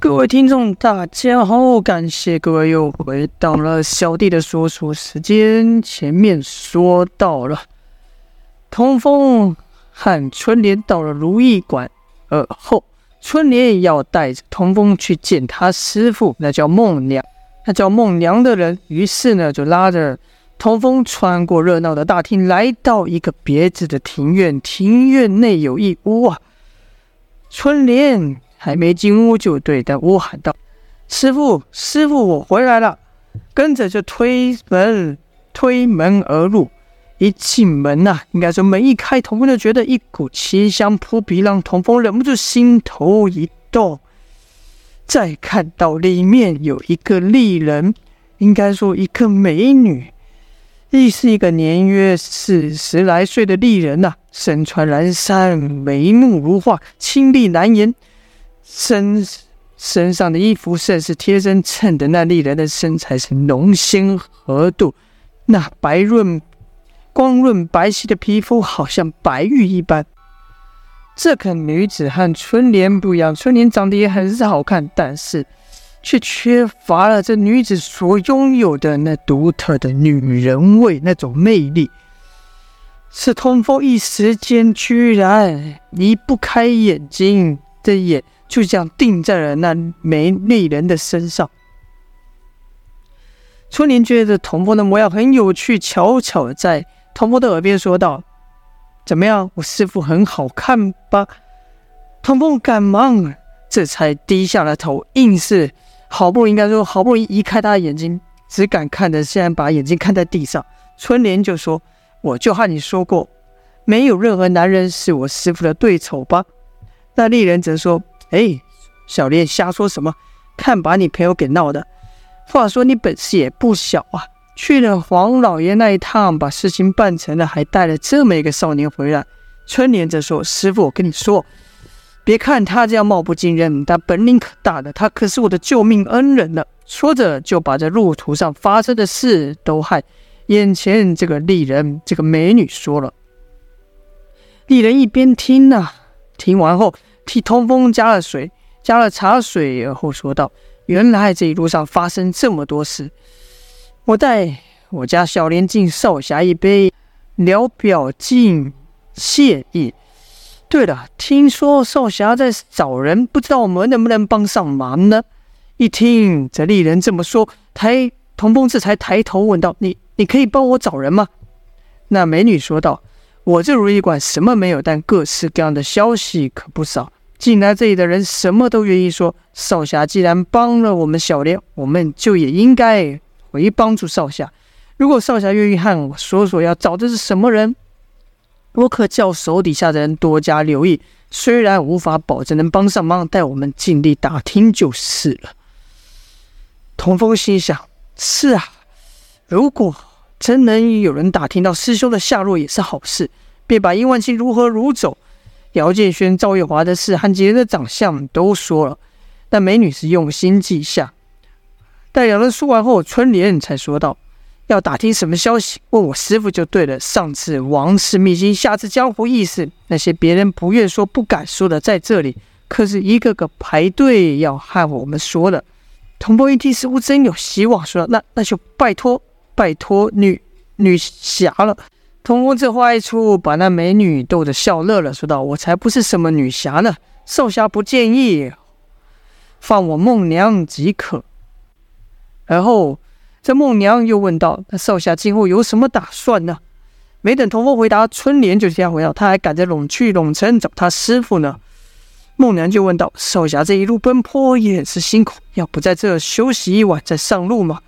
各位听众，大家好，感谢各位又回到了小弟的说书时间。前面说到了，童风和春莲到了如意馆，而后春莲要带着童风去见他师傅，那叫孟娘。那叫孟娘的人，于是呢就拉着童风穿过热闹的大厅，来到一个别致的庭院。庭院内有一屋啊，春莲。还没进屋，就对着屋喊道：“师傅，师傅，我回来了。”跟着就推门，推门而入。一进门呐、应该说门一开，童风就觉得一股奇香扑鼻，让童风忍不住心头一动。再看到里面有一个丽人，应该说一个美女，亦是一个年约四十来岁的丽人呐、身穿蓝衫，眉目如画，清丽难言。身身上的衣服甚是贴身，衬的那丽人的身材是浓纤合度，那白润光润白皙的皮肤好像白玉一般。这个女子和春莲不一样，春莲长得也很是好看，但是却缺乏了这女子所拥有的那独特的女人味，那种魅力。是通风一时间居然离不开眼睛的眼。就这样定在了那美丽人的身上。春莲觉得童风的模样很有趣，悄悄在童风的耳边说道：“怎么样，我师父很好看吧？”童风赶忙这才低下了头，硬是好不容易，应该说好不容易移开他的眼睛，只敢看着，现在把眼睛看在地上。春莲就说：“我就和你说过，没有任何男人是我师父的对手吧？”那丽人则说。哎，小莲瞎说什么？看把你朋友给闹的。话说你本事也不小啊，去了黄老爷那一趟，把事情办成了，还带了这么一个少年回来。春莲则说：“师傅，我跟你说，别看他这样貌不惊人，但本领可大的，他可是我的救命恩人呢。”说着就把这路途上发生的事都和眼前这个丽人、这个美女说了。丽人一边听呢、听完后。替通风加了水，加了茶水，而后说道：“原来这一路上发生这么多事，我带我家小莲敬少侠一杯，聊表敬谢意。对了，听说少侠在找人，不知道我们能不能帮上忙呢？”一听这丽人这么说，抬童风这才抬头问道：“你你可以帮我找人吗？”那美女说道：“我这如意馆什么没有，但各式各样的消息可不少。”进来这里的人什么都愿意说。少侠既然帮了我们小莲，我们就也应该回帮助少侠。如果少侠愿意和我说说要找的是什么人，我可叫手底下的人多加留意。虽然无法保证能帮上忙，但我们尽力打听就是了。童风心想：是啊，如果真能有人打听到师兄的下落，也是好事。便把殷万青如何如走。姚建轩、赵月华的事和几人的长相都说了，但美女是用心记下。待两人说完后，春莲才说道：“要打听什么消息，问我师父就对了。上次王氏秘辛，下次江湖义事，那些别人不愿说、不敢说的，在这里可是一个个排队要和我们说的。”童风一听，似乎真有希望，说：“那那就拜托，拜托女女侠了。”童风这话一出，把那美女逗得笑乐了，说道：“我才不是什么女侠呢，少侠不介意，放我孟娘即可。”而后这孟娘又问道：“那少侠今后有什么打算呢？”没等童风回答，春莲就这样回了：“他还赶着拢去陇城找他师傅呢。”孟娘就问道：“少侠这一路奔波也是辛苦，要不在这休息一晚再上路吗？”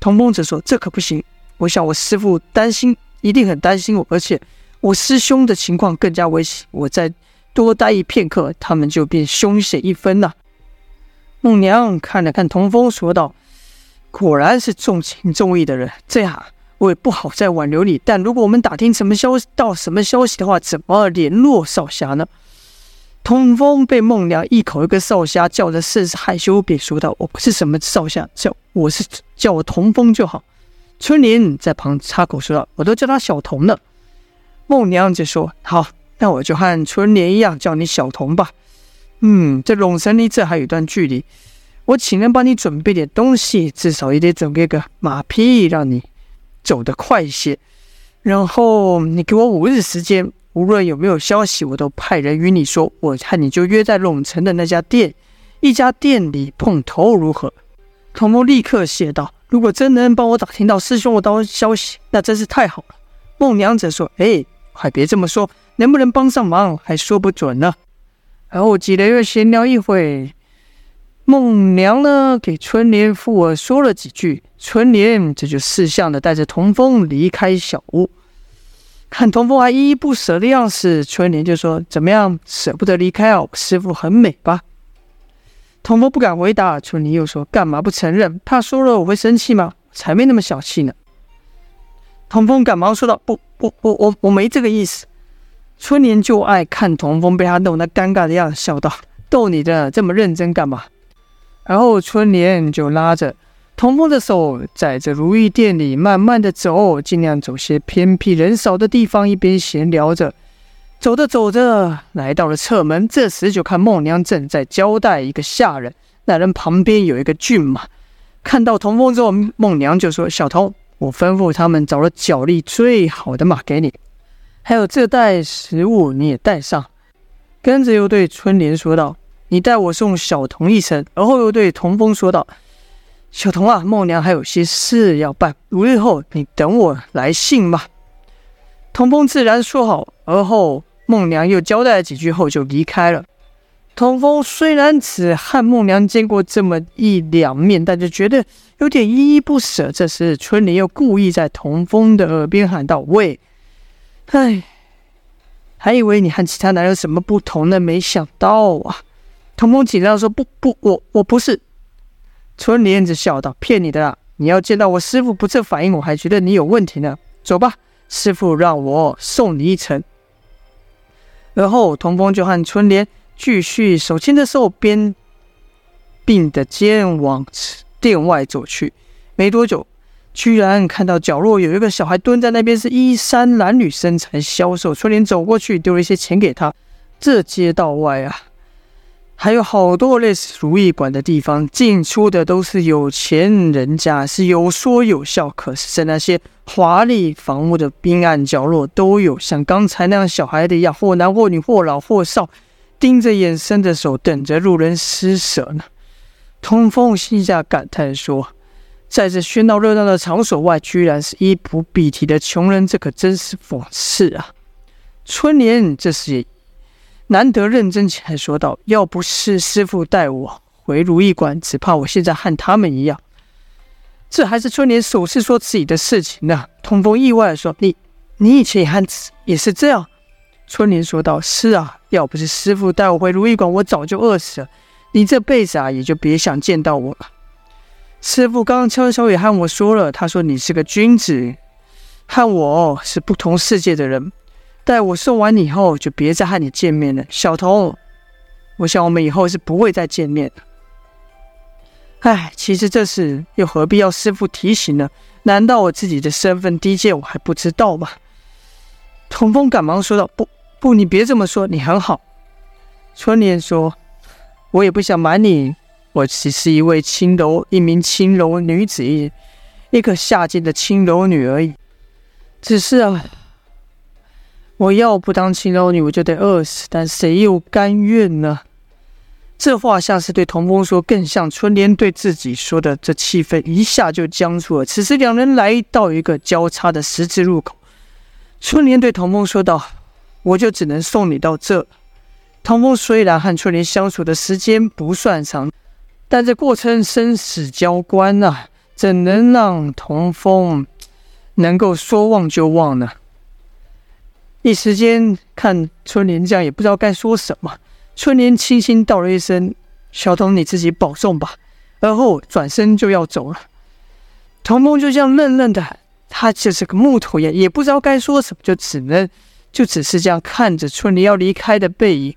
童风则说：“这可不行，我想我师父担心。”一定很担心我，而且我师兄的情况更加危险。我再多待一片刻，他们就变凶险一分了。孟娘看了看童风，说道：“果然是重情重义的人。这样我也不好再挽留你。但如果我们打听什么消息到什么消息的话，怎么联络少侠呢？”童风被孟娘一口一个少侠叫得甚是害羞，便说道：“我不是什么少侠，叫我是叫我童风就好。”春莲在旁插口说道：“我都叫他小童了。”孟娘就说：“好，那我就和春莲一样叫你小童吧。”嗯，这陇城离这还有一段距离，我请人帮你准备点东西，至少也得准备个马匹，让你走得快一些。然后你给我五日时间，无论有没有消息，我都派人与你说。我看你就约在陇城的那家店，一家店里碰头如何？”童风立刻谢道：“如果真能帮我打听到师兄的消息，那真是太好了。”孟娘则说：“哎，快别这么说，能不能帮上忙还说不准呢。”然后几人又闲聊一会。孟娘呢，给春莲附耳说了几句，春莲这就识相的带着童风离开小屋。看童风还依依不舍的样子，春莲就说：“怎么样，舍不得离开哦？师傅很美吧？”童风不敢回答。春莲又说：“干嘛不承认？怕说了我会生气吗？才没那么小气呢。”童风赶忙说道：“不不不，我我没这个意思。”春莲就爱看童风被他弄得尴尬的样子，笑道：“逗你的，这么认真干嘛？”然后春莲就拉着童风的手，在这如意店里慢慢的走，尽量走些偏僻人少的地方，一边闲聊着。走着走着，来到了侧门，这时就看孟娘正在交代一个下人，那人旁边有一个骏马。看到童风之后，孟娘就说：“小童，我吩咐他们找了脚力最好的马给你，还有这袋食物你也带上。”跟着又对春莲说道。你代我送小童一程，而后又对童风说道：“小童啊，孟娘还有些事要办，五日后你等我来信吧。”童风自然说好，而后孟娘又交代了几句后就离开了。童风虽然只和孟娘见过这么一两面，但就觉得有点依依不舍。这时春莲又故意在童风的耳边喊道：“喂，唉，还以为你和其他男人有什么不同呢，没想到啊。”童风紧张说：“不不，我我不是。”春莲子笑道：“骗你的啦！你要见到我师父不这反应，我还觉得你有问题呢。走吧，师父让我送你一程。”然后童风就和春莲继续手牵着手，边并着肩往店外走去。没多久，居然看到角落有一个小孩蹲在那边，是衣衫褴褛、身材消瘦。春莲走过去，丢了一些钱给他。这街道外啊。还有好多类似如意馆的地方，进出的都是有钱人家，是有说有笑。可是，在那些华丽房屋的阴暗角落，都有像刚才那样小孩的一样，或男或女，或老或少，盯着眼，伸着手，等着路人施舍呢。通风心下感叹说：“在这喧闹热闹的场所外，居然是衣不蔽体的穷人，这可真是讽刺啊！”春莲这时也。难得认真起来，说道：“要不是师傅带我回如意馆，只怕我现在和他们一样。”这还是春莲首次说自己的事情呢。通风意外地说：“你，你以前也和也是这样？”春莲说道：“是啊，要不是师傅带我回如意馆，我早就饿死了。你这辈子啊，也就别想见到我了。”师傅刚刚悄悄也和我说了，他说你是个君子，和我是不同世界的人。待我送完你以后，就别再和你见面了，小童。我想我们以后是不会再见面了。唉，其实这事又何必要师傅提醒呢？难道我自己的身份低贱，我还不知道吗？童风赶忙说道：“不不，你别这么说，你很好。”春莲说：“我也不想瞒你，我只是一位青楼，一名青楼女子，一一个下贱的青楼女而已。只是啊。”我要不当青楼女，我就得饿死，但谁又甘愿呢？这话像是对童风说，更像春莲对自己说的。这气氛一下就僵住了。此时，两人来到一个交叉的十字路口。春莲对童风说道：“我就只能送你到这。”童风虽然和春莲相处的时间不算长，但这过程生死交关啊，怎能让童风能够说忘就忘呢？一时间看春莲这样，也不知道该说什么。春莲轻轻道了一声：“小童，你自己保重吧。”而后转身就要走了。童风就这样愣愣的，他就是个木头人，也不知道该说什么，就只能就只是这样看着春莲要离开的背影。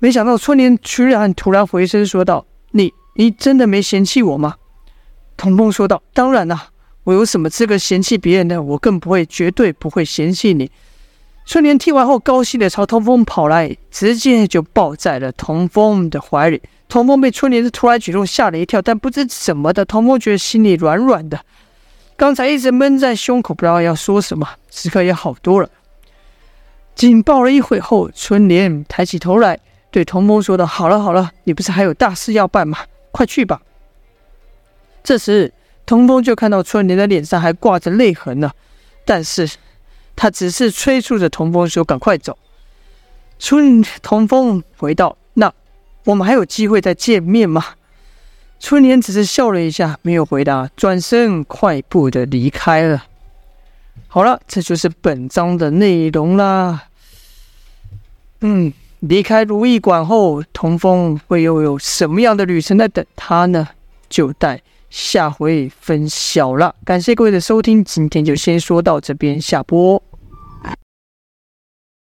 没想到春莲居然突然回身说道：“你你真的没嫌弃我吗？”童风说道：“当然啦，我有什么资格嫌弃别人呢？我更不会，绝对不会嫌弃你。”春莲听完后，高兴的朝童风跑来，直接就抱在了童风的怀里。童风被春莲的突然举动吓了一跳，但不知怎么的，童风觉得心里软软的。刚才一直闷在胸口，不知道要说什么，此刻也好多了。紧抱了一会后，春莲抬起头来，对童风说道：“好了好了，你不是还有大事要办吗？快去吧。”这时，童风就看到春莲的脸上还挂着泪痕呢，但是。他只是催促着童风说：“赶快走。”春童风回道：“那我们还有机会再见面吗？”春联只是笑了一下，没有回答，转身快步的离开了。好了，这就是本章的内容啦。嗯，离开如意馆后，童风会又有什么样的旅程在等他呢？就待下回分晓了。感谢各位的收听，今天就先说到这边，下播。